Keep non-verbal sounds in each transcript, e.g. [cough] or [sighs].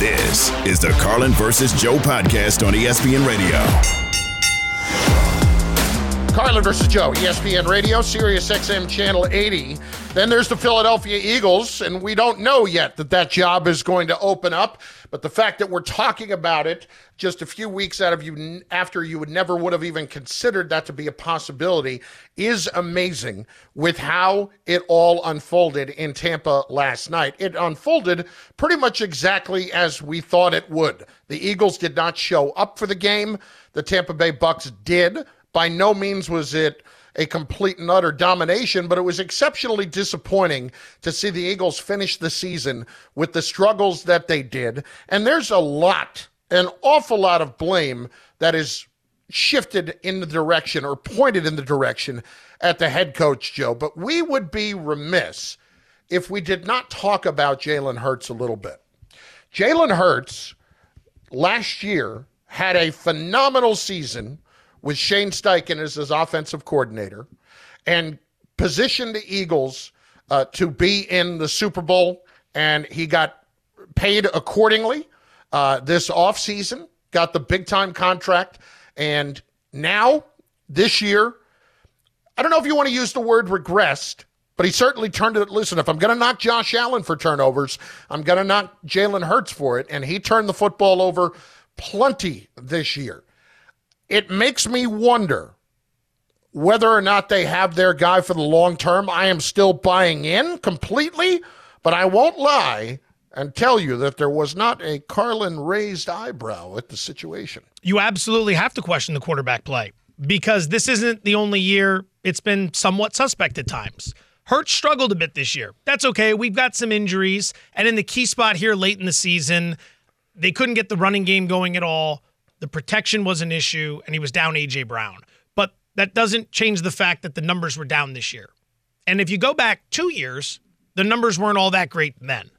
This is the Carlin versus Joe podcast on ESPN Radio. Carlin versus Joe, ESPN Radio, Sirius XM Channel 80. Then there's the Philadelphia Eagles, and we don't know yet that that job is going to open up. But the fact that we're talking about it just a few weeks out of you after you would never would have even considered that to be a possibility is amazing with how it all unfolded in Tampa last night. It unfolded pretty much exactly as we thought it would. The Eagles did not show up for the game. The Tampa Bay Bucks did. By no means was it a complete and utter domination, but it was exceptionally disappointing to see the Eagles finish the season with the struggles that they did. And there's a lot, an awful lot of blame that is shifted in the direction or pointed in the direction at the head coach, Joe. But we would be remiss if we did not talk about Jalen Hurts a little bit. Jalen Hurts last year had a phenomenal season with Shane Steichen as his offensive coordinator and positioned the Eagles uh, to be in the Super Bowl, and he got paid accordingly uh, this offseason, got the big time contract, and now this year, I don't know if you want to use the word regressed, but he certainly turned it. Listen, if I'm going to knock Josh Allen for turnovers, I'm going to knock Jalen Hurts for it, and he turned the football over plenty this year it makes me wonder whether or not they have their guy for the long term. I am still buying in completely, but I won't lie and tell you that there was not a Carlin raised eyebrow at the situation. You absolutely have to question the quarterback play because this isn't the only year it's been somewhat suspect at times. Hurts struggled a bit this year. That's okay. We've got some injuries. And in the key spot here late in the season, they couldn't get the running game going at all. The protection was an issue, and he was down A.J. Brown. But that doesn't change the fact that the numbers were down this year. And if you go back two years, the numbers weren't all that great then.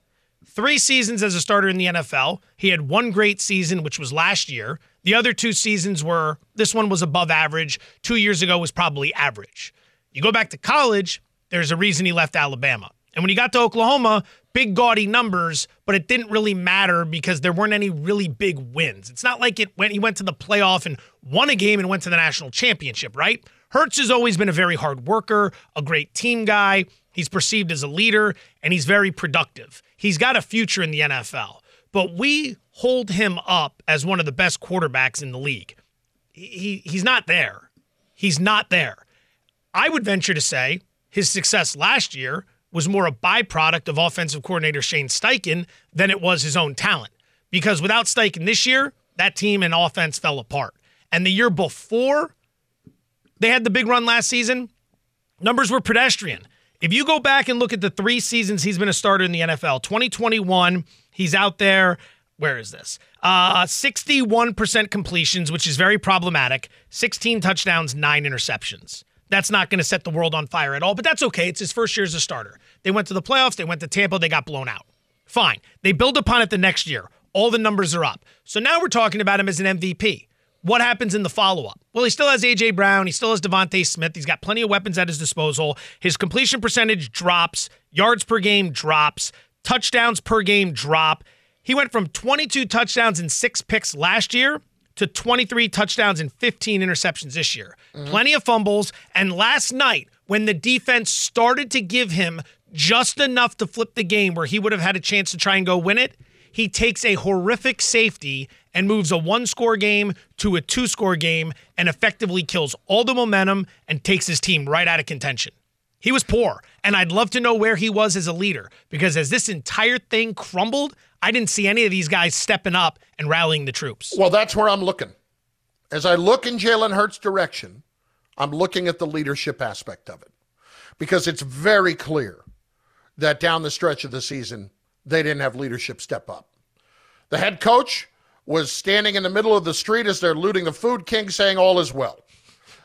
Three seasons as a starter in the NFL. He had one great season, which was last year. The other two seasons were this one was above average. Two years ago was probably average. You go back to college, there's a reason he left Alabama. And when he got to Oklahoma, big gaudy numbers, but it didn't really matter because there weren't any really big wins. It's not like it went he went to the playoff and won a game and went to the national championship, right? Hurts has always been a very hard worker, a great team guy. He's perceived as a leader and he's very productive. He's got a future in the NFL. But we hold him up as one of the best quarterbacks in the league. He, he's not there. He's not there. I would venture to say his success last year was more a byproduct of offensive coordinator Shane Steichen than it was his own talent. Because without Steichen this year, that team and offense fell apart. And the year before they had the big run last season, numbers were pedestrian. If you go back and look at the three seasons he's been a starter in the NFL, 2021, he's out there. Where is this? Uh, 61% completions, which is very problematic. 16 touchdowns, nine interceptions. That's not going to set the world on fire at all, but that's okay. It's his first year as a starter. They went to the playoffs, they went to Tampa, they got blown out. Fine. They build upon it the next year. All the numbers are up. So now we're talking about him as an MVP. What happens in the follow up? Well, he still has A.J. Brown. He still has DeVonta Smith. He's got plenty of weapons at his disposal. His completion percentage drops, yards per game drops, touchdowns per game drop. He went from 22 touchdowns and six picks last year to 23 touchdowns and 15 interceptions this year. Mm-hmm. Plenty of fumbles. And last night, when the defense started to give him just enough to flip the game where he would have had a chance to try and go win it, he takes a horrific safety and moves a one score game to a two score game and effectively kills all the momentum and takes his team right out of contention. He was poor, and I'd love to know where he was as a leader because as this entire thing crumbled, I didn't see any of these guys stepping up and rallying the troops. Well, that's where I'm looking. As I look in Jalen Hurts' direction, I'm looking at the leadership aspect of it because it's very clear that down the stretch of the season, they didn't have leadership step up. The head coach was standing in the middle of the street as they're looting the Food King, saying all is well.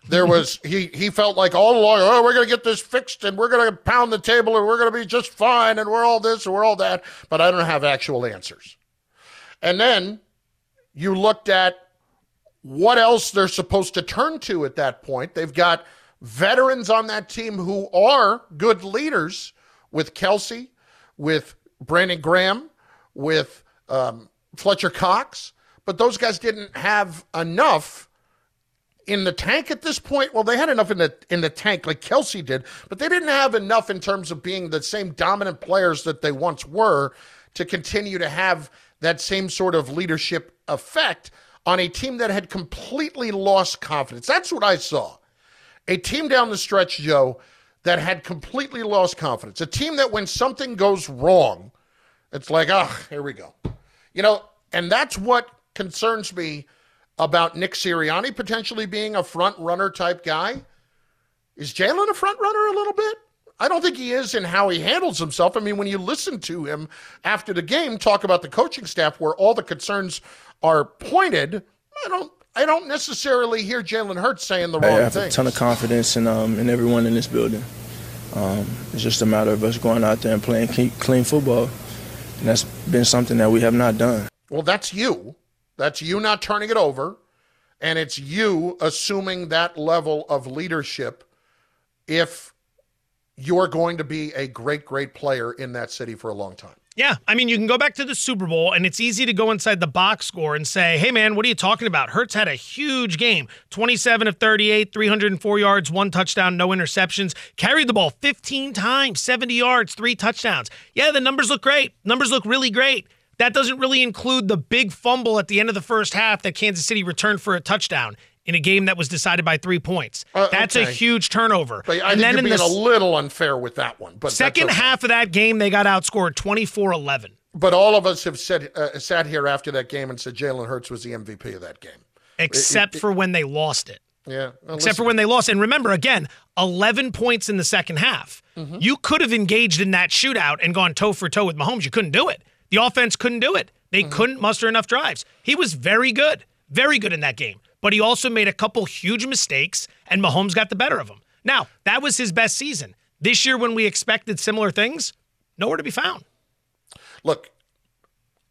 There [laughs] was he he felt like all along, oh, we're gonna get this fixed and we're gonna pound the table and we're gonna be just fine and we're all this and we're all that, but I don't have actual answers. And then you looked at what else they're supposed to turn to at that point. They've got veterans on that team who are good leaders with Kelce, with Brandon Graham, with um, Fletcher Cox, but those guys didn't have enough in the tank at this point. Well, they had enough in the in the tank, like Kelce did, but they didn't have enough in terms of being the same dominant players that they once were to continue to have that same sort of leadership effect on a team that had completely lost confidence. That's what I saw. A team down the stretch, Joe, that had completely lost confidence. A team that when something goes wrong, it's like, oh, here we go. You know, and that's what concerns me about Nick Sirianni potentially being a front runner type guy. Is Jalen a front runner a little bit? I don't think he is in how he handles himself. I mean, when you listen to him after the game talk about the coaching staff where all the concerns are pointed, I don't I don't necessarily hear Jalen Hurts saying the wrong thing. I have things. a ton of confidence in um, in everyone in this building. Um, it's just a matter of us going out there and playing clean football, and that's been something that we have not done. Well, that's you. That's you not turning it over, and it's you assuming that level of leadership if you're going to be a great, great player in that city for a long time. Yeah, I mean, you can go back to the Super Bowl, and it's easy to go inside the box score and say, hey, man, what are you talking about? Hurts had a huge game 27 of 38, 304 yards, one touchdown, no interceptions, carried the ball 15 times, 70 yards, three touchdowns. Yeah, the numbers look great. Numbers look really great. That doesn't really include the big fumble at the end of the first half that Kansas City returned for a touchdown in a game that was decided by three points. Uh, That's okay. a huge turnover. But I and then you're in being the a little unfair with that one. But second okay. half of that game, they got outscored 24 11. But all of us have said uh, sat here after that game and said Jalen Hurts was the MVP of that game. Except it- for when they lost it. Yeah. Well, Except for when they lost. And remember, again, 11 points in the second half. Mm-hmm. You could have engaged in that shootout and gone toe for toe with Mahomes. You couldn't do it. The offense couldn't do it. They Mm-hmm. couldn't muster enough drives. He was very good, very good in that game. But he also made a couple huge mistakes, and Mahomes got the better of him. Now, that was his best season. This year, when we expected similar things, nowhere to be found. Look,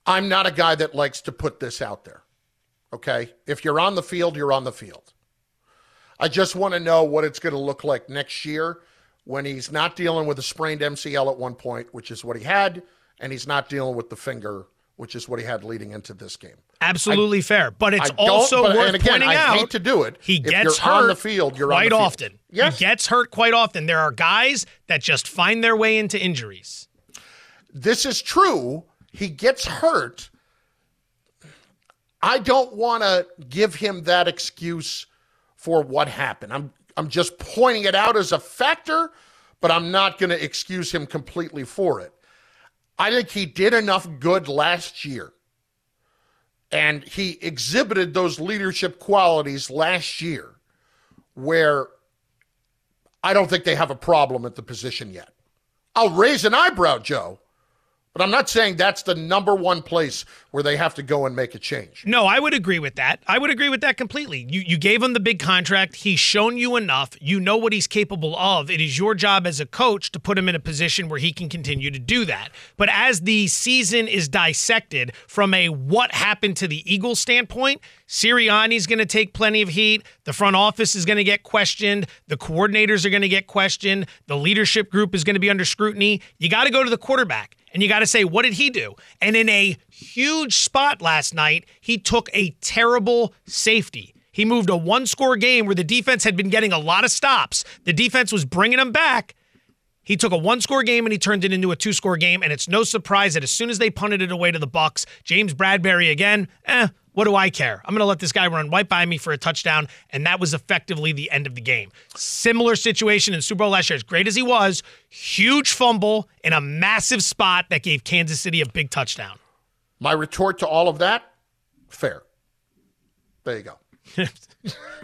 I'm not a guy that likes to put this out there. Okay? If you're on the field, you're on the field. I just want to know what it's going to look like next year when he's not dealing with a sprained MCL at one point, which is what he had, and he's not dealing with the finger, which is what he had leading into this game. Absolutely fair. But it's I also but- worth again, pointing I out hate to do it. He gets hurt on the field, you're on quite often. Yes. He gets hurt quite often. There are guys that just find their way into injuries. this is true. He gets hurt. I don't want to give him that excuse for what happened. I'm I'm just pointing it out as a factor, but I'm not going to excuse him completely for it. I think he did enough good last year. And he exhibited those leadership qualities last year where I don't think they have a problem at the position yet. I'll raise an eyebrow, Joe, but I'm not saying that's the number one place where they have to go and make a change. No, I would agree with that. I would agree with that completely. You you gave him the big contract. He's shown you enough. You know what he's capable of. It is your job as a coach to put him in a position where he can continue to do that. But as the season is dissected from a what happened to the Eagles standpoint, Sirianni's going to take plenty of heat. The front office is going to get questioned. The coordinators are going to get questioned. The leadership group is going to be under scrutiny. You got to go to the quarterback and you got to say, what did he do? And in a huge spot last night, he took a terrible safety. He moved a one score game where the defense had been getting a lot of stops. The defense was bringing them back. He took a one-score game and he turned it into a two-score game, and it's no surprise that as soon as they punted it away to the Bucks, James Bradberry again, eh, what do I care? I'm going to let this guy run right by me for a touchdown, and that was effectively the end of the game. Similar situation in Super Bowl last year. As great as he was, huge fumble in a massive spot that gave Kansas City a big touchdown. My retort to all of that fair. There you go. [laughs]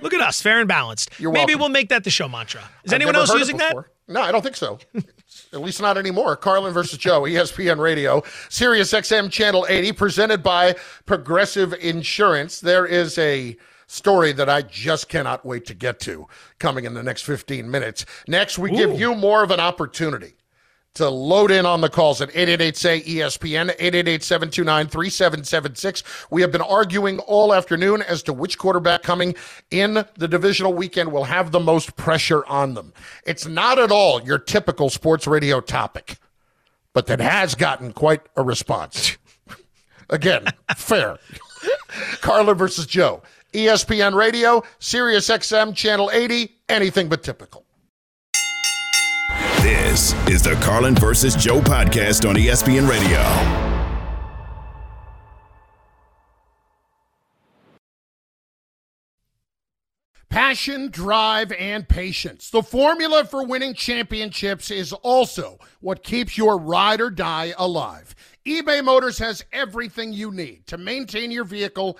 Look at us, fair and balanced. You're Maybe welcome. we'll make that the show mantra. Is I've anyone else using that? No, I don't think so. [laughs] At least not anymore. Carlin versus Joe, ESPN Radio, Sirius XM Channel 80, presented by Progressive Insurance. There is a story that I just cannot wait to get to coming in the next 15 minutes. Next, we give you more of an opportunity to load in on the calls at 888-SAY-ESPN, 888-729-3776. We have been arguing all afternoon as to which quarterback coming in the divisional weekend will have the most pressure on them. It's not at all your typical sports radio topic, but that has gotten quite a response. [laughs] Again, fair. [laughs] Carla versus Joe. ESPN Radio, Sirius XM, Channel 80, anything but typical. This is the Carlin versus Joe podcast on ESPN Radio. Passion, drive, and patience. The formula for winning championships is also what keeps your ride or die alive. eBay Motors has everything you need to maintain your vehicle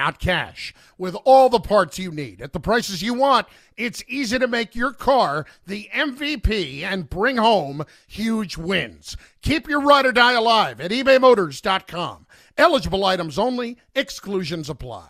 cash. With all the parts you need at the prices you want, it's easy to make your car the MVP and bring home huge wins. Keep your ride or die alive at ebaymotors.com. Eligible items only, exclusions apply.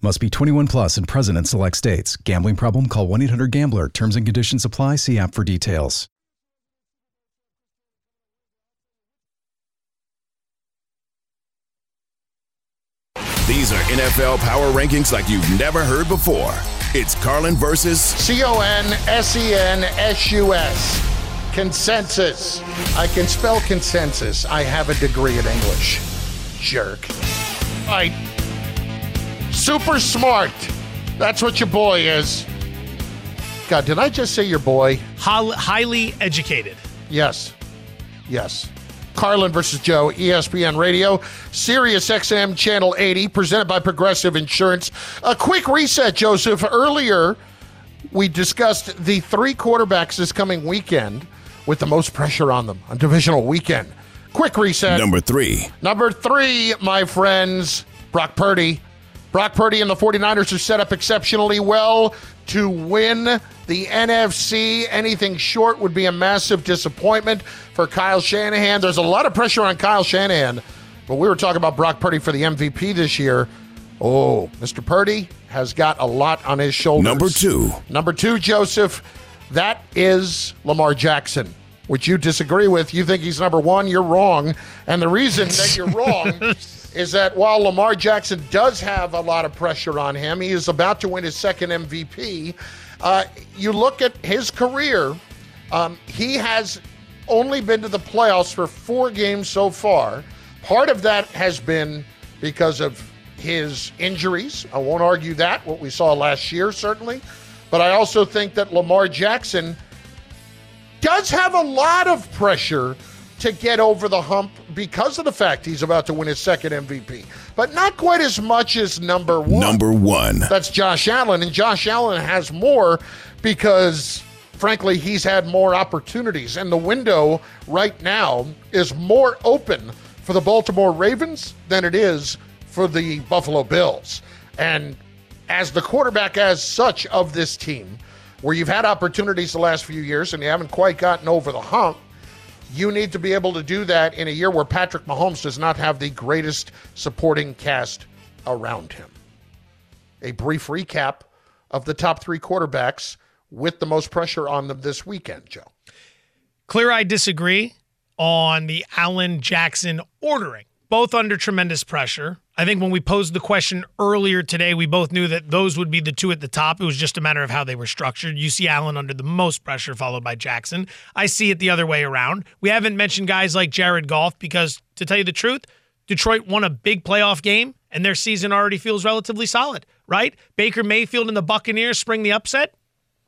Must be 21 plus and present in select states. Gambling problem? Call 1 800 Gambler. Terms and conditions apply. See app for details. These are NFL power rankings like you've never heard before. It's Carlin versus C O N S E N S U S. Consensus. I can spell consensus. I have a degree in English. Jerk. Right. Super smart. That's what your boy is. God, did I just say your boy? Hol- highly educated. Yes. Yes. Carlin versus Joe, ESPN Radio, Sirius XM Channel 80, presented by Progressive Insurance. A quick reset, Joseph. Earlier, we discussed the three quarterbacks this coming weekend with the most pressure on them on divisional weekend. Quick reset. number three. Number three, my friends, Brock Purdy. Brock Purdy and the 49ers are set up exceptionally well to win the NFC. Anything short would be a massive disappointment for Kyle Shanahan. There's a lot of pressure on Kyle Shanahan, but we were talking about Brock Purdy for the MVP this year. Oh, Mr. Purdy has got a lot on his shoulders. Number two. Number two, Joseph, that is Lamar Jackson, which you disagree with. You think he's number one. You're wrong. And the reason that you're wrong [laughs] [laughs] is that while Lamar Jackson does have a lot of pressure on him, he is about to win his second MVP. Uh, you look at his career, um, he has only been to the playoffs for four games so far. Part of that has been because of his injuries. I won't argue that, what we saw last year, certainly. But I also think that Lamar Jackson does have a lot of pressure to get over the hump because of the fact he's about to win his second MVP, but not quite as much as number one. Number one. That's Josh Allen, and Josh Allen has more because, frankly, he's had more opportunities, and the window right now is more open for the Baltimore Ravens than it is for the Buffalo Bills. And as the quarterback, as such, of this team, where you've had opportunities the last few years and you haven't quite gotten over the hump, you need to be able to do that in a year where Patrick Mahomes does not have the greatest supporting cast around him. A brief recap of the top three quarterbacks with the most pressure on them this weekend, Joe. Clear I disagree on the Allen Jackson ordering, both under tremendous pressure. I think when we posed the question earlier today, we both knew that those would be the two at the top. It was just a matter of how they were structured. You see Allen under the most pressure, followed by Jackson. I see it the other way around. We haven't mentioned guys like Jared Goff because, to tell you the truth, Detroit won a big playoff game and their season already feels relatively solid, right? Baker Mayfield and the Buccaneers spring the upset.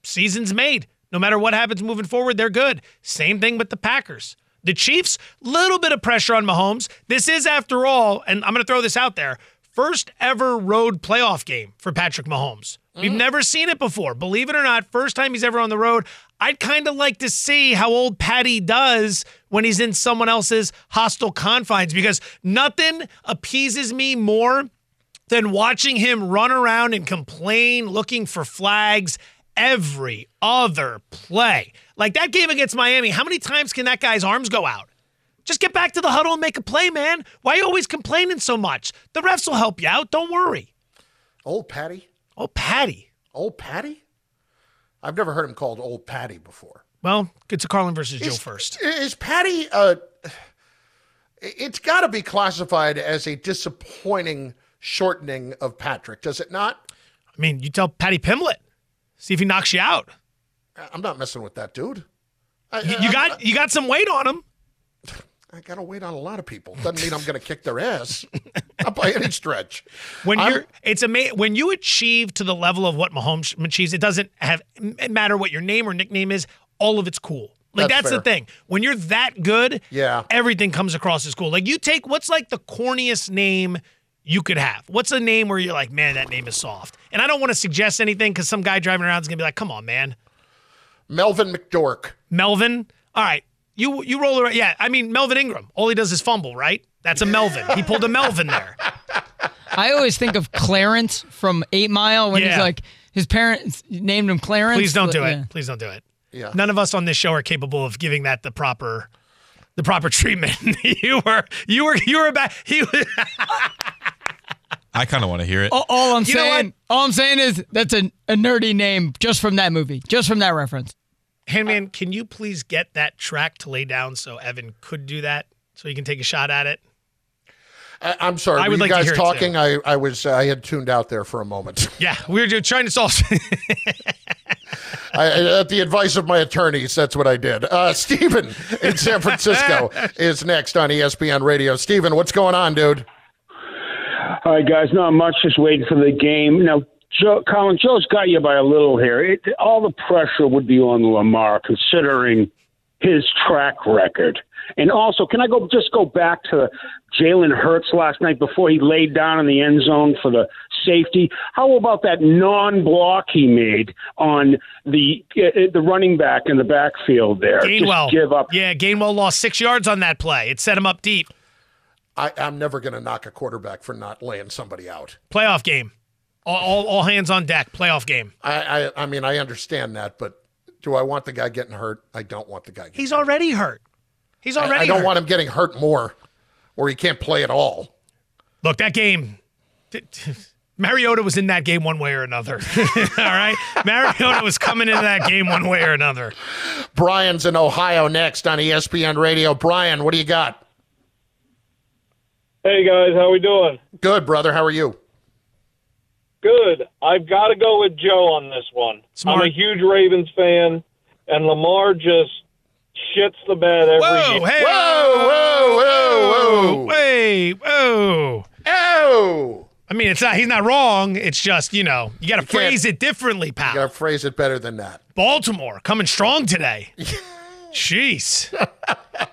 Season's made. No matter what happens moving forward, they're good. Same thing with the Packers. The Chiefs, little bit of pressure on Mahomes. This is, after all, and I'm going to throw this out there, first ever road playoff game for Patrick Mahomes. We've mm-hmm. never seen it before. Believe it or not, first time he's ever on the road. I'd kind of like to see how old Patty does when he's in someone else's hostile confines because nothing appeases me more than watching him run around and complain, looking for flags every other play. Like that game against Miami, how many times can that guy's arms go out? Just get back to the huddle and make a play, man. Why are you always complaining so much? The refs will help you out. Don't worry. Old Patty? Old Patty. Old Patty? I've never heard him called Old Patty before. Well, get to Carlin versus Joe first. Is Patty uh it's got to be classified as a disappointing shortening of Patrick, does it not? I mean, you tell Patty Pimlet. See if he knocks you out. I'm not messing with that dude. I, You, you got you got some weight on him. I got to wait on a lot of people. Doesn't mean I'm going to kick their ass. [laughs] not by any stretch. When I'm- you're, it's amazing when you achieve to the level of what Mahomes achieves. It doesn't have it matter what your name or nickname is. All of it's cool. Like That's that's, the thing. When you're that good, Yeah. everything comes across as cool. Like you take what's like the corniest name you could have. What's a name where you're like, man, that name is soft. And I don't want to suggest anything because some guy driving around is gonna be like, come on, man, Melvin McDork. Melvin. All right, you you roll around. Yeah, I mean Melvin Ingram. All he does is fumble, right? That's a Melvin. He pulled a Melvin there. I always think of Clarence from Eight Mile when he's like his parents named him Clarence. Please don't do Yeah. it. Please don't do it. Yeah. None of us on this show are capable of giving that the proper the proper [laughs] treatment. [laughs] you were you were you were about he was, [laughs] I kind of want to hear it. All, all I'm You saying, all I'm saying is that's a, a nerdy name just from that movie, just from that reference. Handman, can you please get that track to lay down so Evan could do that so he can take a shot at it? I, I'm sorry. I were would you like to guys hear talking? I, I was I had tuned out there for a moment. [laughs] Yeah, we were just trying to solve [laughs] I, at the advice of my attorneys, that's what I did. Uh, [laughs] Steven in San Francisco is next on ESPN Radio. Stephen, what's going on, dude? All right, guys, not much. Just waiting for the game. Now, Joe, Colin, Joe's got you by a little here. It, all the pressure would be on Lamar, considering his track record. And also, can I go just go back to Jalen Hurts last night before he laid down in the end zone for the safety? How about that non-block he made on the uh, the running back in the backfield there? Gainwell. Just give up. Yeah, Gainwell lost six yards on that play. It set him up deep. I, I'm never going to knock a quarterback for not laying somebody out. Playoff game. All, all, all hands on deck. Playoff game. I, I, I mean, I understand that, but do I want the guy getting hurt? I don't want the guy. Getting He's already hurt. He's already I don't hurt. want him getting hurt more, where he can't play at all. Look, that game. t- t- Mariota was in that game one way or another. [laughs] All right, Mariota was coming into that game one way or another. Brian's in Ohio next on ESPN Radio. Brian, what do you got? Hey guys, how we doing? Good, brother. How are you? Good. I've got to go with Joe on this one. Smart. I'm a huge Ravens fan, and Lamar just shits the bed every Whoa, year. hey, Whoa, whoa, whoa, whoa. Wait, whoa. Oh, I mean, it's not. He's not wrong. It's just you know you got to phrase it differently, pal. you got to phrase it better than that. Baltimore coming strong today. [laughs] Jeez.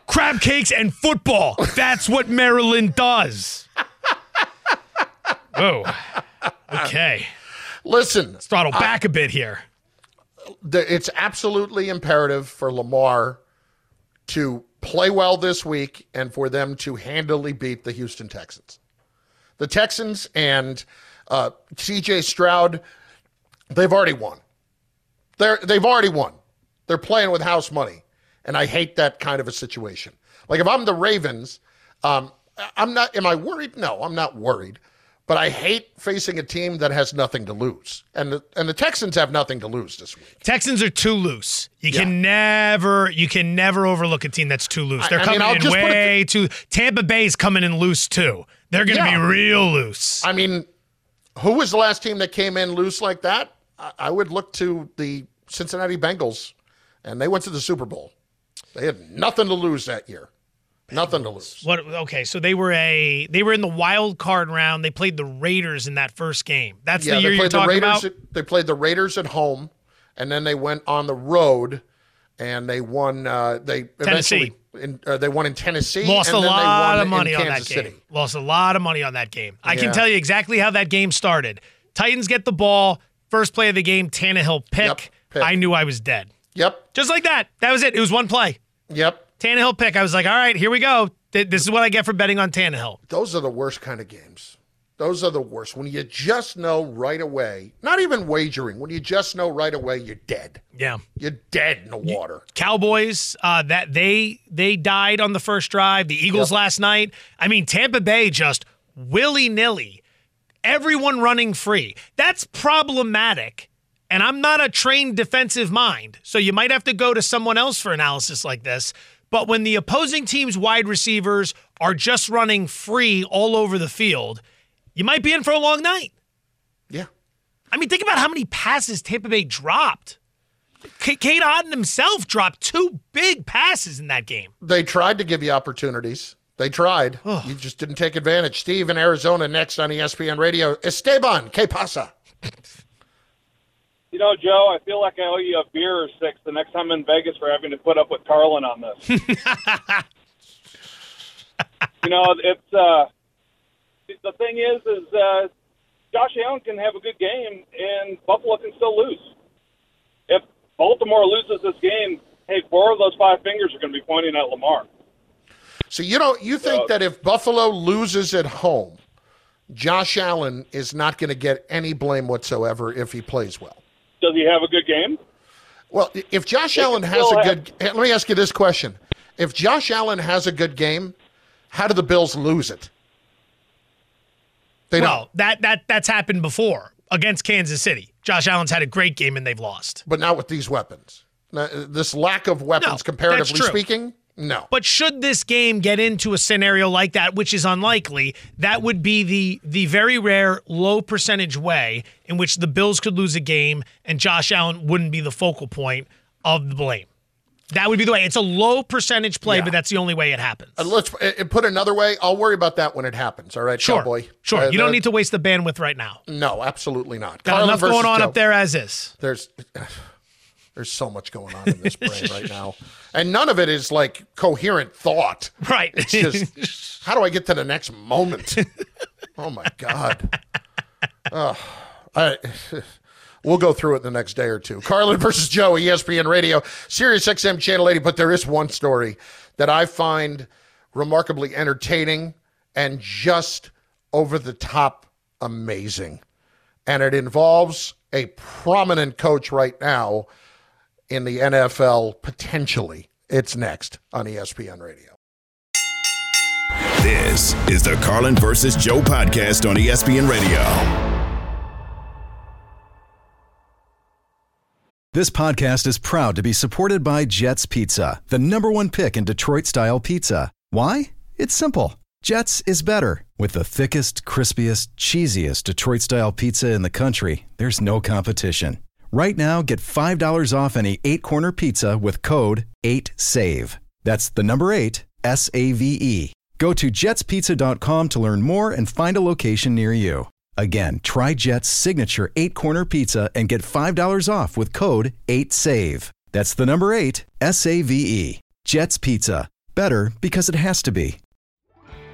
Crab cakes and football. That's what Maryland does. [laughs] Whoa. Okay. Listen, Throttle back a bit here. the, it's absolutely imperative for Lamar to play well this week and for them to handily beat the Houston Texans. The Texans and uh, CJ Stroud, they've already won. They're, they've already won. They're playing with house money. And I hate that kind of a situation. Like if I'm the Ravens, um, I'm not, am I worried? No, I'm not worried. But I hate facing a team that has nothing to lose. And the, and the Texans have nothing to lose this week. Texans are too loose. You can never you can never overlook a team that's too loose. They're I mean, coming I'll in just put it way too Tampa Bay's coming in loose too. They're going to Yeah. be real loose. I mean, who was the last team that came in loose like that? I, I would look to the Cincinnati Bengals, and they went to the Super Bowl. They had nothing to lose that year. Nothing to lose. What okay, so they were a they were in the wild card round. They played the Raiders in that first game. That's yeah, the year they you're played the talking Raiders. about. At, they played the Raiders at home, and then they went on the road, and they won. Uh, they Tennessee. eventually in, uh, they won in Tennessee. Lost and a then they lot of money on that game. City. Lost a lot of money on that game. I Yeah. can tell you exactly how that game started. Titans get the ball, first play of the game, Tannehill pick. pick. I knew I was dead. Yep. Just like that. That was it. It was one play. Yep. Tannehill pick. I was like, all right, here we go. This is what I get for betting on Tannehill. Those are the worst kind of games. Those are the worst. When you just know right away, not even wagering, when you just know right away you're dead. Yeah. You're dead in the water. Cowboys, uh, that they they died on the first drive. The Eagles last night. I mean, Tampa Bay just willy nilly, everyone running free. That's problematic. And I'm not a trained defensive mind, so you might have to go to someone else for analysis like this. But when the opposing team's wide receivers are just running free all over the field, you might be in for a long night. Yeah. I mean, think about how many passes Tampa Bay dropped. K- Cade Otton himself dropped two big passes in that game. They tried to give you opportunities. They tried. You just didn't take advantage. Steve in Arizona next on ESPN Radio. Esteban, que pasa? You know, Joe, I feel like I owe you a beer or six the next time I'm in Vegas for having to put up with Carlin on this. [laughs] you know, it's uh, the thing is, is uh, Josh Allen can have a good game and Buffalo can still lose. If Baltimore loses this game, hey, four of those five fingers are going to be pointing at Lamar. So you don't you think that if Buffalo loses at home, Josh Allen is not going to get any blame whatsoever if he plays well? Does he have a good game? Well, if Josh They Allen has still a have- good let me ask you this question. If Josh Allen has a good game, how do the Bills lose it? They well, don't. that that that's happened before against Kansas City. Josh Allen's had a great game and they've lost. But not with these weapons. Now, This lack of weapons, No, comparatively speaking, no. But should this game get into a scenario like that, which is unlikely, that would be the the very rare low percentage way in which the Bills could lose a game and Josh Allen wouldn't be the focal point of the blame. That would be the way. It's a low percentage play, Yeah. but that's the only way it happens. Uh, let's uh, put another way. I'll worry about that when it happens. All right, Sure, boy. sure. Uh, you don't the- need to waste the bandwidth right now. No, absolutely not. Got Carlin enough going on Joe. up there as is. There's there's so much going on in this brain right [laughs] now, and none of it is like coherent thought. Right. It's just how do I get to the next moment? [laughs] Oh my god. Oh, I, we'll go through it the next day or two. Carlin versus Joe, ESPN Radio, Sirius XM Channel 80. But there is one story that I find remarkably entertaining and just over the top amazing. And it involves a prominent coach right now in the NFL, potentially. It's next on ESPN Radio. This is the Carlin versus Joe podcast on ESPN Radio. This podcast is proud to be supported by Jets Pizza, the number one pick in Detroit style pizza. Why? It's simple. Jets is better. With the thickest, crispiest, cheesiest Detroit style pizza in the country, there's no competition. Right now, get $5 off any eight corner pizza with code 8SAVE. That's the number eight, S A V E. Go to jetspizza.com to learn more and find a location near you. Again, try Jet's signature eight corner pizza and get $5 off with code 8SAVE. That's the number eight, S A V E. Jet's Pizza. Better because it has to be.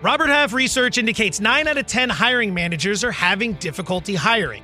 Robert Half research indicates 9 out of 10 hiring managers are having difficulty hiring.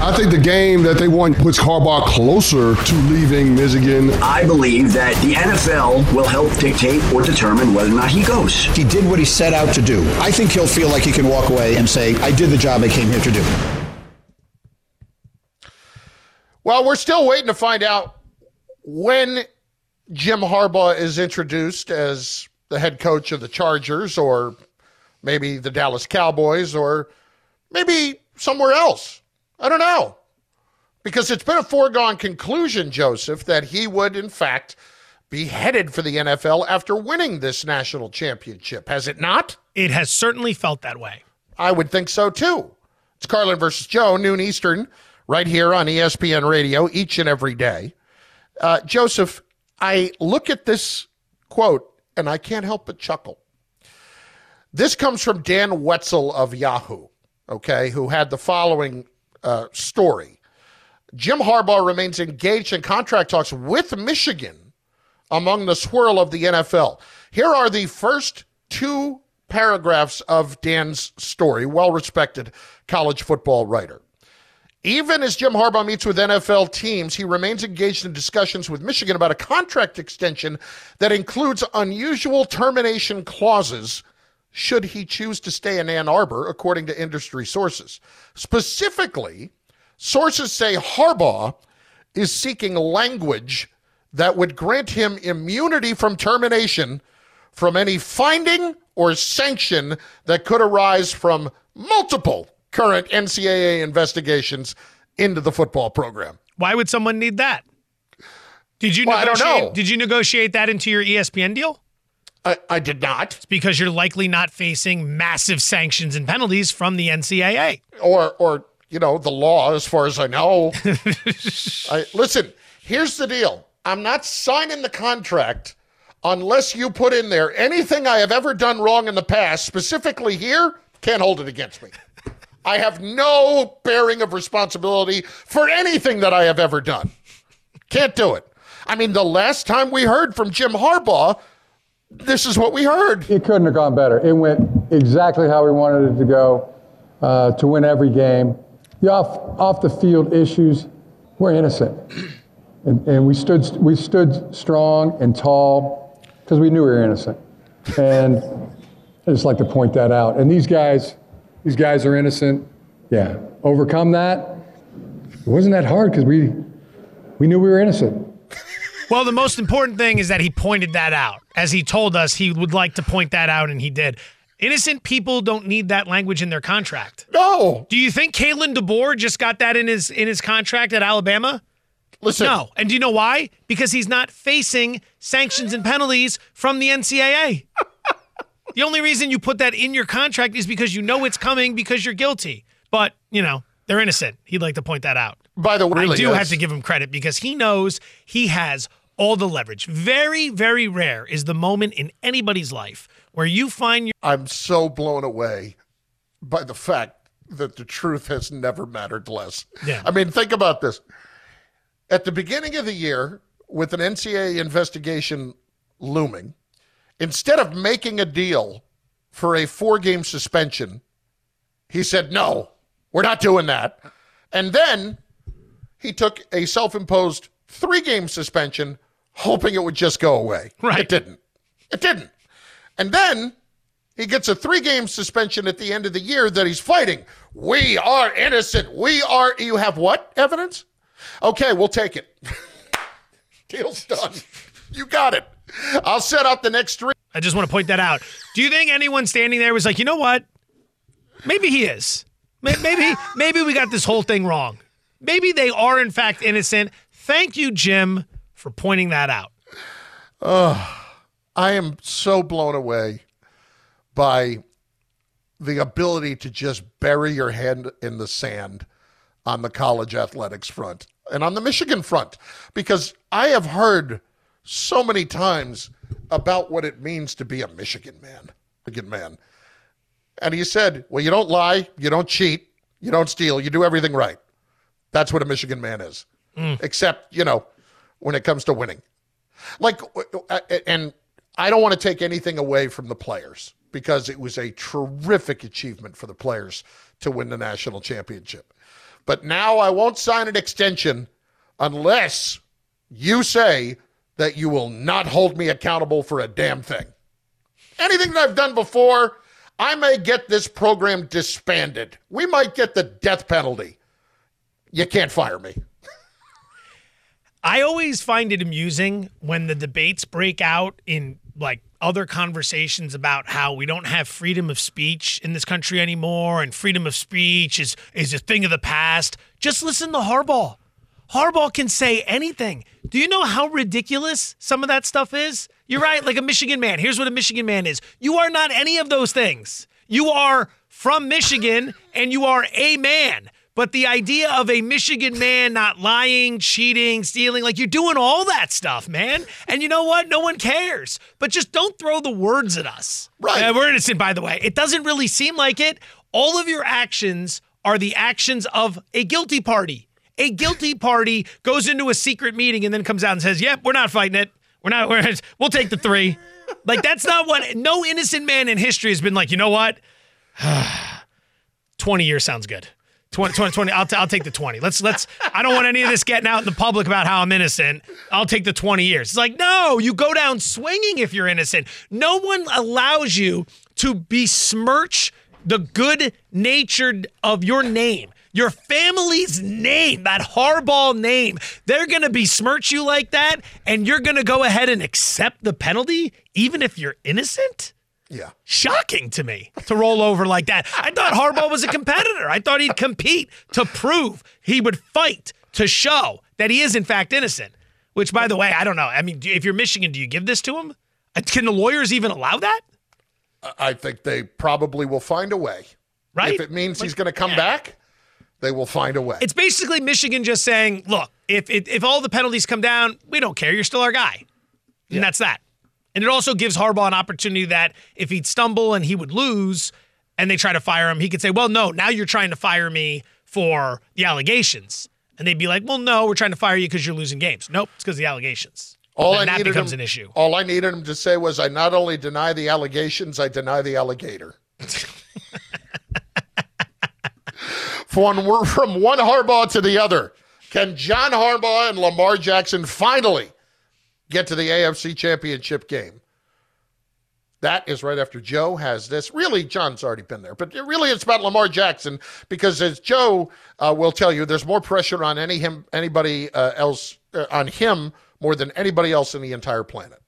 I think the game that they won puts Harbaugh closer to leaving Michigan. I believe that the NFL will help dictate or determine whether or not he goes. He did what he set out to do. I think he'll feel like he can walk away and say, I did the job I came here to do. Well, we're still waiting to find out when Jim Harbaugh is introduced as the head coach of the Chargers or maybe the Dallas Cowboys or maybe somewhere else. I don't know. Because it's been a foregone conclusion, Joseph, that he would, in fact, be headed for the NFL after winning this national championship. Has it not? It has certainly felt that way. I would think so too. It's Carlin versus Joe, noon Eastern, right here on ESPN Radio each and every day. Uh, Joseph, I look at this quote and I can't help but chuckle. This comes from Dan Wetzel of Yahoo, okay, who had the following uh, story. Jim Harbaugh remains engaged in contract talks with Michigan among the swirl of the NFL. Here are the first two paragraphs of Dan's story, well respected college football writer. Even as Jim Harbaugh meets with NFL teams, he remains engaged in discussions with Michigan about a contract extension that includes unusual termination clauses should he choose to stay in Ann Arbor, according to industry sources. Specifically, sources say Harbaugh is seeking language that would grant him immunity from termination from any finding or sanction that could arise from multiple current NCAA investigations into the football program. Why would someone need that? Did you Well, I don't negotiate, know. Did you negotiate that into your ESPN deal? I, I did not. It's because you're likely not facing massive sanctions and penalties from the NCAA. Or, or you know, the law, as far as I know. [laughs] I, listen, here's the deal. I'm not signing the contract unless you put in there anything I have ever done wrong in the past, specifically here, can't hold it against me. I have no bearing of responsibility for anything that I have ever done. Can't do it. I mean, the last time we heard from Jim Harbaugh, this is what we heard. It couldn't have gone better. It went exactly how we wanted it to go uh, to win every game. The off, off the field issues, we're innocent. And, and we, stood, we stood strong and tall because we knew we were innocent. And I just like to point that out. And these guys, these guys are innocent. Yeah. Overcome that. It wasn't that hard because we, we knew we were innocent. Well, the most important thing is that he pointed that out. As he told us, he would like to point that out, and he did. Innocent people don't need that language in their contract. No. Do you think Kalen DeBoer just got that in his in his contract at Alabama? Listen. No. And do you know why? Because he's not facing sanctions and penalties from the NCAA. the only reason you put that in your contract is because you know it's coming because you're guilty. But, you know, they're innocent. He'd like to point that out. By the way, I do yes. have to give him credit because he knows he has all the leverage. Very, very rare is the moment in anybody's life where you find your I'm so blown away by the fact that the truth has never mattered less. Yeah. I mean, think about this. At the beginning of the year, with an NCAA investigation looming, instead of making a deal for a four game suspension, he said, no, we're not doing that. And then he took a self imposed three game suspension, hoping it would just go away. Right. It didn't. It didn't. And then he gets a three game suspension at the end of the year that he's fighting. We are innocent. We are. You have what evidence? Okay, we'll take it. [laughs] Deal's done. You got it. I'll set up the next three. I just want to point that out. Do you think anyone standing there was like, you know what? Maybe he is. Maybe maybe we got this whole thing wrong. Maybe they are in fact innocent. Thank you, Jim, for pointing that out. Oh, I am so blown away by the ability to just bury your head in the sand on the college athletics front and on the Michigan front because I have heard so many times about what it means to be a Michigan man. Michigan man. And he said, Well, you don't lie, you don't cheat, you don't steal, you do everything right. That's what a Michigan man is. Except, you know, when it comes to winning. Like, uh, and I don't want to take anything away from the players because it was a terrific achievement for the players to win the national championship. But now I won't sign an extension unless you say that you will not hold me accountable for a damn thing. Anything that I've done before, I may get this program disbanded. We might get the death penalty. You can't fire me. I always find it amusing when the debates break out in like other conversations about how we don't have freedom of speech in this country anymore and freedom of speech is is a thing of the past. Just listen to Harbaugh. Harbaugh can say anything. Do you know how ridiculous some of that stuff is? You're right, like a Michigan man. Here's what a Michigan man is. You are not any of those things. You are from Michigan and you are a man. But the idea of a Michigan man not lying, cheating, stealing, like you're doing all that stuff, man. And you know what? No one cares. But just don't throw the words at us. Right. Uh, we're innocent, by the way. It doesn't really seem like it. All of your actions are the actions of a guilty party. A guilty party goes into a secret meeting and then comes out and says, "Yep, we're not fighting it. We're not. We're, we'll take the three. Like that's not what. No innocent man in history has been like. You know what? [sighs] Twenty years sounds good. 20, 20, 20 I'll, t- I'll take the 20. Let's, let's, I don't want any of this getting out in the public about how I'm innocent. I'll take the 20 years. It's like, no, you go down swinging if you're innocent. No one allows you to besmirch the good natured of your name. Your family's name, that Harbaugh name, they're going to besmirch you like that, and you're going to go ahead and accept the penalty, even if you're innocent? Yeah. Shocking to me to roll over like that. I thought Harbaugh was a competitor. I thought he'd compete to prove he would fight to show that he is, in fact, innocent. Which, by the way, I don't know. I mean, if you're Michigan, do you give this to him? Uh, Can the lawyers even allow that? I think they probably will find a way. Right? If it means he's going to come back, they will find a way. It's basically Michigan just saying, look, if, if, if all the penalties come down, we don't care. You're still our guy. And that's that. And it also gives Harbaugh an opportunity that if he'd stumble and he would lose and they try to fire him, he could say, well, no, now you're trying to fire me for the allegations. And they'd be like, well, no, we're trying to fire you because you're losing games. Nope, it's because of the allegations. all and I that needed becomes him, an issue. All I needed him to say was, "I not only deny the allegations, I deny the alligator." [laughs] from from one Harbaugh to the other, can John Harbaugh and Lamar Jackson finally get to the AFC Championship game? That is right after Joe has this. Really, John's already been there, but really it's about Lamar Jackson because, as Joe uh, will tell you, there's more pressure on any him anybody uh, else uh, on him more than anybody else in the entire planet.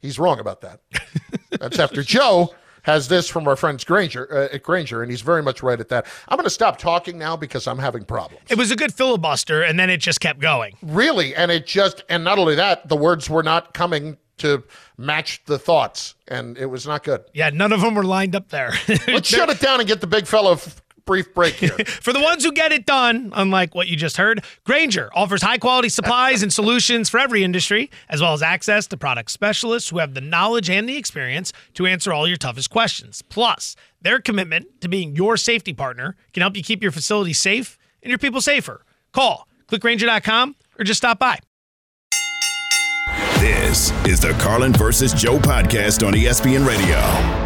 He's wrong about that. [laughs] That's after Joe has this from our friends Grainger uh, at Grainger, and he's very much right at that. I'm going to stop talking now because I'm having problems. It was a good filibuster, and then it just kept going. Really, and it just and not only that, the words were not coming to match the thoughts, and it was not good. Yeah, none of them were lined up there. [laughs] Let's shut it down and get the big fellow f- brief break here. [laughs] For the ones who get it done, unlike what you just heard, Grainger offers high quality supplies and solutions for every industry, as well as access to product specialists who have the knowledge and the experience to answer all your toughest questions. Plus, their commitment to being your safety partner can help you keep your facility safe and your people safer. Call clickgrainger.com or just stop by. This is the Carlin versus Joe podcast on ESPN Radio.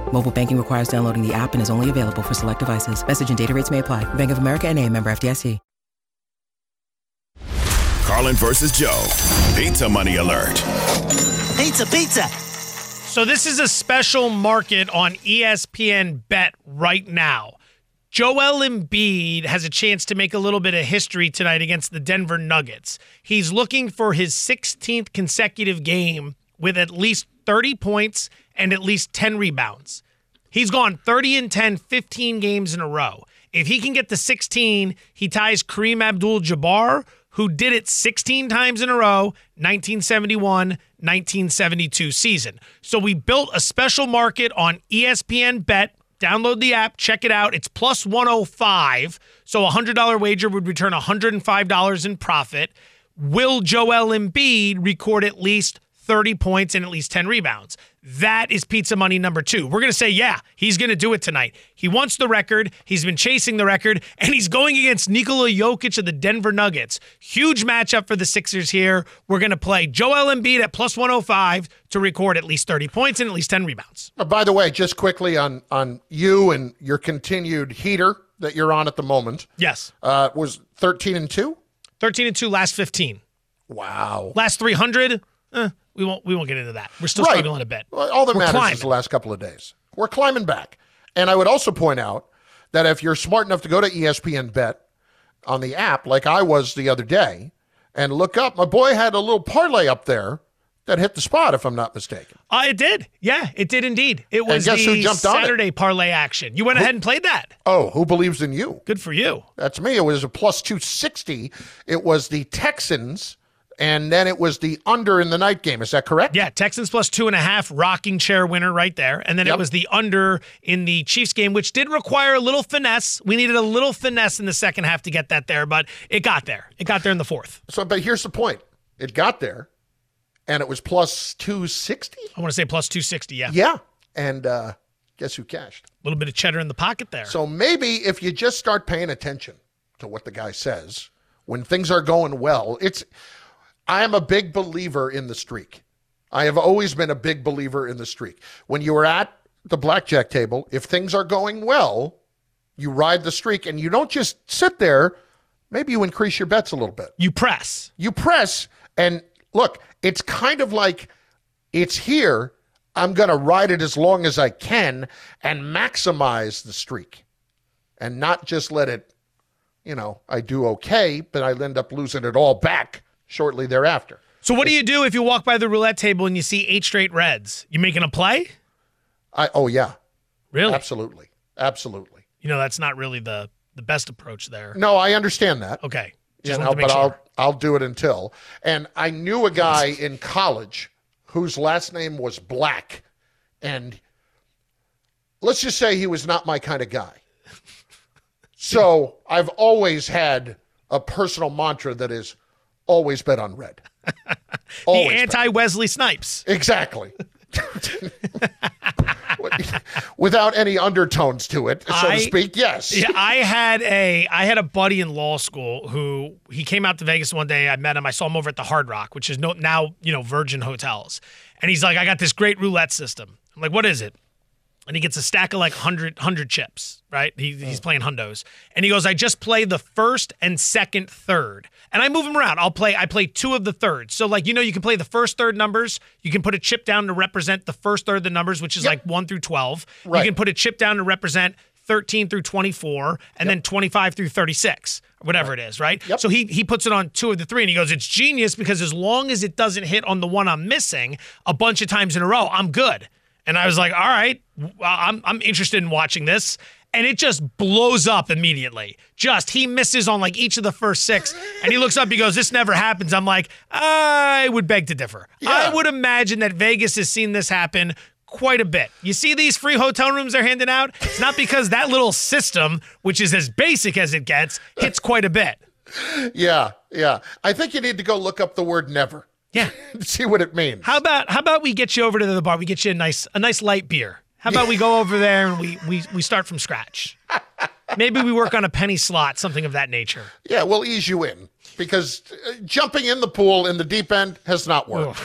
Mobile banking requires downloading the app and is only available for select devices. Message and data rates may apply. Bank of America and a member FDIC. Carlin versus Joe. Pizza money alert. Pizza, pizza. So this is a special market on ESPN Bet right now. Joel Embiid has a chance to make a little bit of history tonight against the Denver Nuggets. He's looking for his 16th consecutive game with at least 30 points and at least 10 rebounds. He's gone 30 and 10, 15 games in a row. If he can get to 16, he ties Kareem Abdul Jabbar, who did it 16 times in a row, 1971, 1972 season. So we built a special market on ESPN Bet Download the app, check it out. It's plus 105. So a $100 wager would return $105 in profit. Will Joel Embiid record at least 30 points and at least 10 rebounds? That is pizza money number two. We're going to say, yeah, he's going to do it tonight. He wants the record. He's been chasing the record, and he's going against Nikola Jokic of the Denver Nuggets. Huge matchup for the Sixers here. We're going to play Joel Embiid at plus 105 to record at least 30 points and at least 10 rebounds. Uh, by the way, just quickly on on you and your continued heater that you're on at the moment. Yes. Uh, was 13 and 2? 13 and 2 last 15. Wow. Last 300, eh, we won't we won't get into that. We're still Right. struggling a bit. Well, All that We're matters climbing. is the last couple of days. We're climbing back. And I would also point out that if you're smart enough to go to ESPN Bet on the app, like I was the other day, and look up, my boy had a little parlay up there that hit the spot, if I'm not mistaken. Uh, it did. Yeah, it did indeed. It And was guess who the jumped on it? Saturday parlay action. You went ahead and played that. Oh, who believes in you? Good for you. That's me. It was a plus 260. It was the Texans, and then it was the under in the night game. Is that correct? Yeah, Texans plus two and a half, rocking chair winner right there. And then it was the under in the Chiefs game, which did require a little finesse. We needed a little finesse in the second half to get that there, but it got there. It got there in the fourth. So, but here's the point it got there, and it was plus 260. I want to say plus 260, yeah. Yeah. And uh, guess who cashed? A little bit of cheddar in the pocket there. So maybe if you just start paying attention to what the guy says when things are going well, it's. I am a big believer in the streak. I have always been a big believer in the streak. When you are at the blackjack table, if things are going well, you ride the streak and you don't just sit there. Maybe you increase your bets a little bit. You press. You press. And look, it's kind of like it's here. I'm going to ride it as long as I can and maximize the streak and not just let it, you know, I do okay, but I end up losing it all back shortly thereafter. So what do you do if you walk by the roulette table and you see eight straight reds? You making a play? I oh yeah. Really? Absolutely. Absolutely. You know, that's not really the the best approach there. No, I understand that. Okay. You know, wanted to make but sure. I'll I'll do it until. And I knew a guy in college whose last name was Black, and let's just say he was not my kind of guy. So I've always had a personal mantra that is always bet on red. [laughs] the anti Wesley Snipes. Exactly. [laughs] Without any undertones to it, so I- to speak. Yes. Yeah, I had a I had a buddy in law school who he came out to Vegas one day. I met him. I saw him over at the Hard Rock, which is no, now you know Virgin Hotels, and he's like, "I got this great roulette system." I'm like, "What is it?" And he gets a stack of like 100, 100 chips, right? He, he's oh. playing hundos. And he goes, I just play the first and second third. And I move him around. I'll play, I play two of the thirds. So, like, you know, you can play the first third numbers. You can put a chip down to represent the first third of the numbers, which is like one through 12. Right. You can put a chip down to represent 13 through 24 and then 25 through 36 or whatever it is right so he he puts it on two of the three and he goes it's genius because as long as it doesn't hit on the one i'm missing a bunch of times in a row i'm good and i was like all right i'm, I'm interested in watching this and it just blows up immediately just he misses on like each of the first six and he looks up he goes this never happens i'm like i would beg to differ i would imagine that vegas has seen this happen quite a bit. You see these free hotel rooms they're handing out? It's not because that little system, which is as basic as it gets, hits quite a bit. [laughs] Yeah, yeah. I think you need to go look up the word never. Yeah. [laughs] See what it means. How about how about we get you over to the bar? We get you a nice a nice light beer. How about we go over there and we we we start from scratch? [laughs] Maybe we work on a penny slot, something of that nature. Yeah, we'll ease you in because uh, jumping in the pool in the deep end has not worked.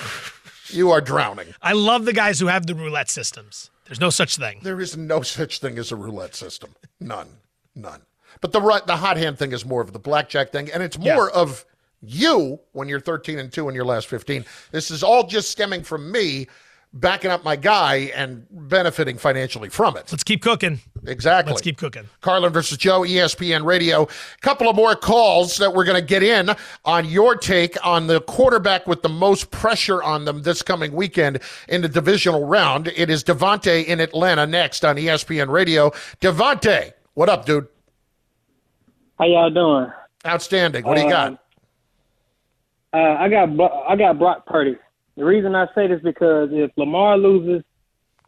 You are drowning. I love the guys who have the roulette systems. There's no such thing. There is no such thing as a roulette system. None. None. But the the hot hand thing is more of the blackjack thing, and it's more of you when you're 13 and 2 in your last 15. This is all just stemming from me backing up my guy and benefiting financially from it. Let's keep cooking. Exactly. Let's keep cooking. Carlin versus Joe, ESPN Radio. A Couple of more calls that we're going to get in on your take on the quarterback with the most pressure on them this coming weekend in the divisional round. It is Devontae in Atlanta next on ESPN Radio. Devontae, what up, dude? How y'all doing? Outstanding. What do you uh, got? Uh, I got I got Brock Purdy. The reason I say this because if Lamar loses,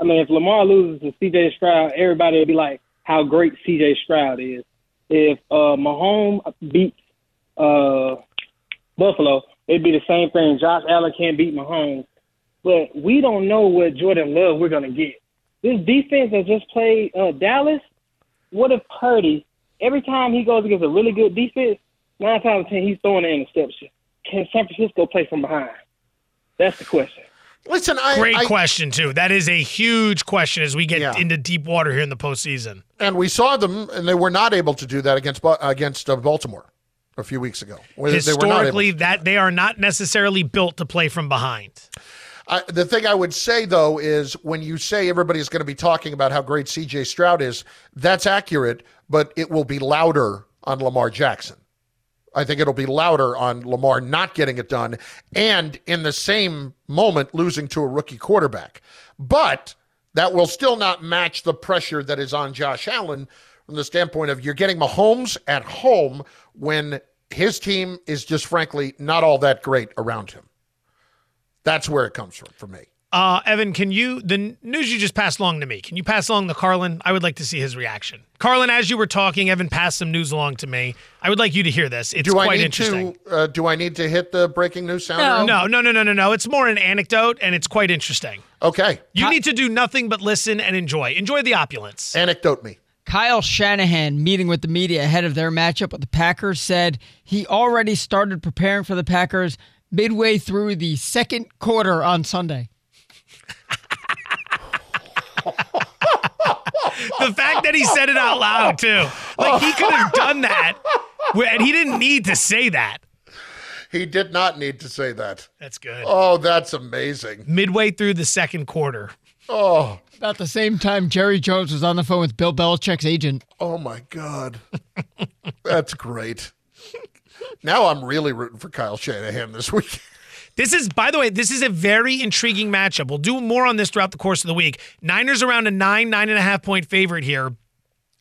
I mean, if Lamar loses to C.J. Stroud, everybody will be like, how great C.J. Stroud is. If uh, Mahomes beats uh, Buffalo, it'd be the same thing. Josh Allen can't beat Mahomes, but we don't know what Jordan Love we're gonna get. This defense that just played uh, Dallas. What if Purdy every time he goes against a really good defense, nine times ten he's throwing an interception? Can San Francisco play from behind? That's the question. Listen, I, Great I- question too. That is a huge question as we get into deep water here in the postseason. and we saw them, and they were not able to do that against against uh, Baltimore a few weeks ago. Where they were not able Historically, that they are not necessarily built to play from behind. I, the thing I would say though is when you say everybody's going to be talking about how great CJ Stroud is, that's accurate, but it will be louder on Lamar Jackson. I think it'll be louder on Lamar not getting it done and in the same moment losing to a rookie quarterback. But that will still not match the pressure that is on Josh Allen from the standpoint of you're getting Mahomes at home when his team is just frankly not all that great around him. That's where it comes from for me. Uh, Evan, can you the news you just passed along to me? Can you pass along to Carlin? I would like to see his reaction. Carlin, as you were talking, Evan passed some news along to me. I would like you to hear this. It's do I quite need interesting. to? Uh, do I need to hit the breaking news sound? No, no, no, no, no, no, no. It's more an anecdote, and it's quite interesting. Okay. You need to do nothing but listen and enjoy. Enjoy the opulence. Anecdote me. Kyle Shanahan, meeting with the media ahead of their matchup with the Packers, said he already started preparing for the Packers midway through the second quarter on Sunday. The fact that he said it out loud too, like he could have done that, and he didn't need to say that. He did not need to say that. That's good. Oh, that's amazing. Midway through the second quarter. Oh, About the same time, Jerry Jones was on the phone with Bill Belichick's agent. oh my God, that's great. Now I'm really rooting for Kyle Shanahan this week. [laughs] This is, by the way, this is a very intriguing matchup. We'll do more on this throughout the course of the week. Niners around a nine, nine and a half point favorite here.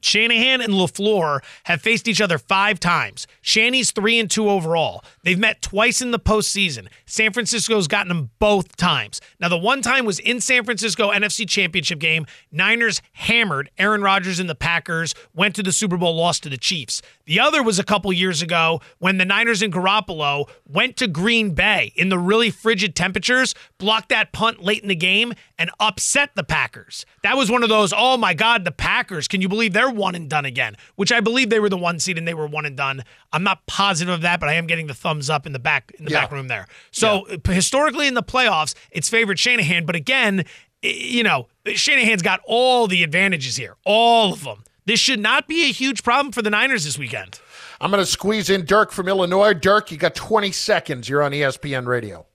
Shanahan and LaFleur have faced each other five times. Shanny's three and two overall. They've met twice in the postseason. San Francisco's gotten them both times. Now, the one time was in San Francisco NFC Championship game. Niners hammered Aaron Rodgers and the Packers, went to the Super Bowl, lost to the Chiefs. The other was a couple years ago when the Niners and Garoppolo went to Green Bay in the really frigid temperatures, blocked that punt late in the game, and upset the Packers. That was one of those, oh my God, the Packers. Can you believe they're one and done again? Which I believe they were the one seed and they were one and done. I'm not positive of that, but I am getting the thumbs up in the back in the Yeah. back room there. So historically in the playoffs, it's favored Shanahan, but again, you know, Shanahan's got all the advantages here, all of them. This should not be a huge problem for the Niners this weekend. I'm going to squeeze in Dirk from Illinois. Dirk, you got 20 seconds. You're on ESPN Radio.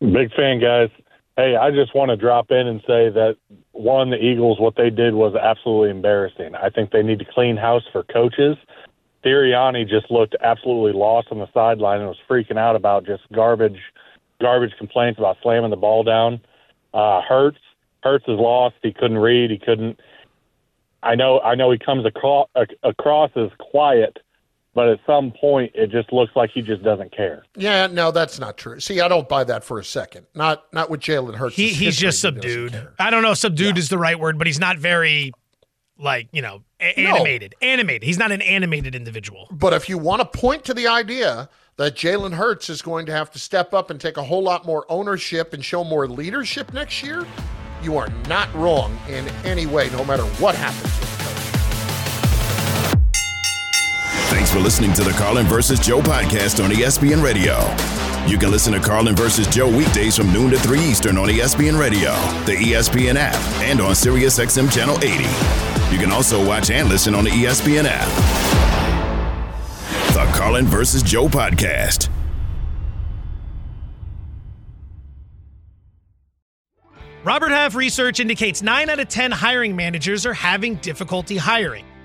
Big fan, guys. Hey, I just want to drop in and say that one, the Eagles, what they did was absolutely embarrassing. I think they need to clean house for coaches. Sirianni just looked absolutely lost on the sideline and was freaking out about just garbage, garbage complaints about slamming the ball down. Uh, Hurts, Hurts is lost. He couldn't read. He couldn't. I know. I know he comes across across as quiet, but at some point it just looks like he just doesn't care. Yeah, no, that's not true. See, I don't buy that for a second. Not not with Jalen Hurts. He, he's just subdued. I don't know if subdued is the right word, but he's not very, like, you know, a- No. animated. Animated. He's not an animated individual. But if you want to point to the idea that Jalen Hurts is going to have to step up and take a whole lot more ownership and show more leadership next year, you are not wrong in any way, no matter what happens Thanks for listening to the Carlin versus Joe podcast on ESPN Radio. You can listen to Carlin versus Joe weekdays from noon to 3 Eastern on ESPN Radio, the ESPN app, and on SiriusXM Channel 80. You can also watch and listen on the ESPN app. The Carlin versus Joe podcast. Robert Half research indicates 9 out of 10 hiring managers are having difficulty hiring.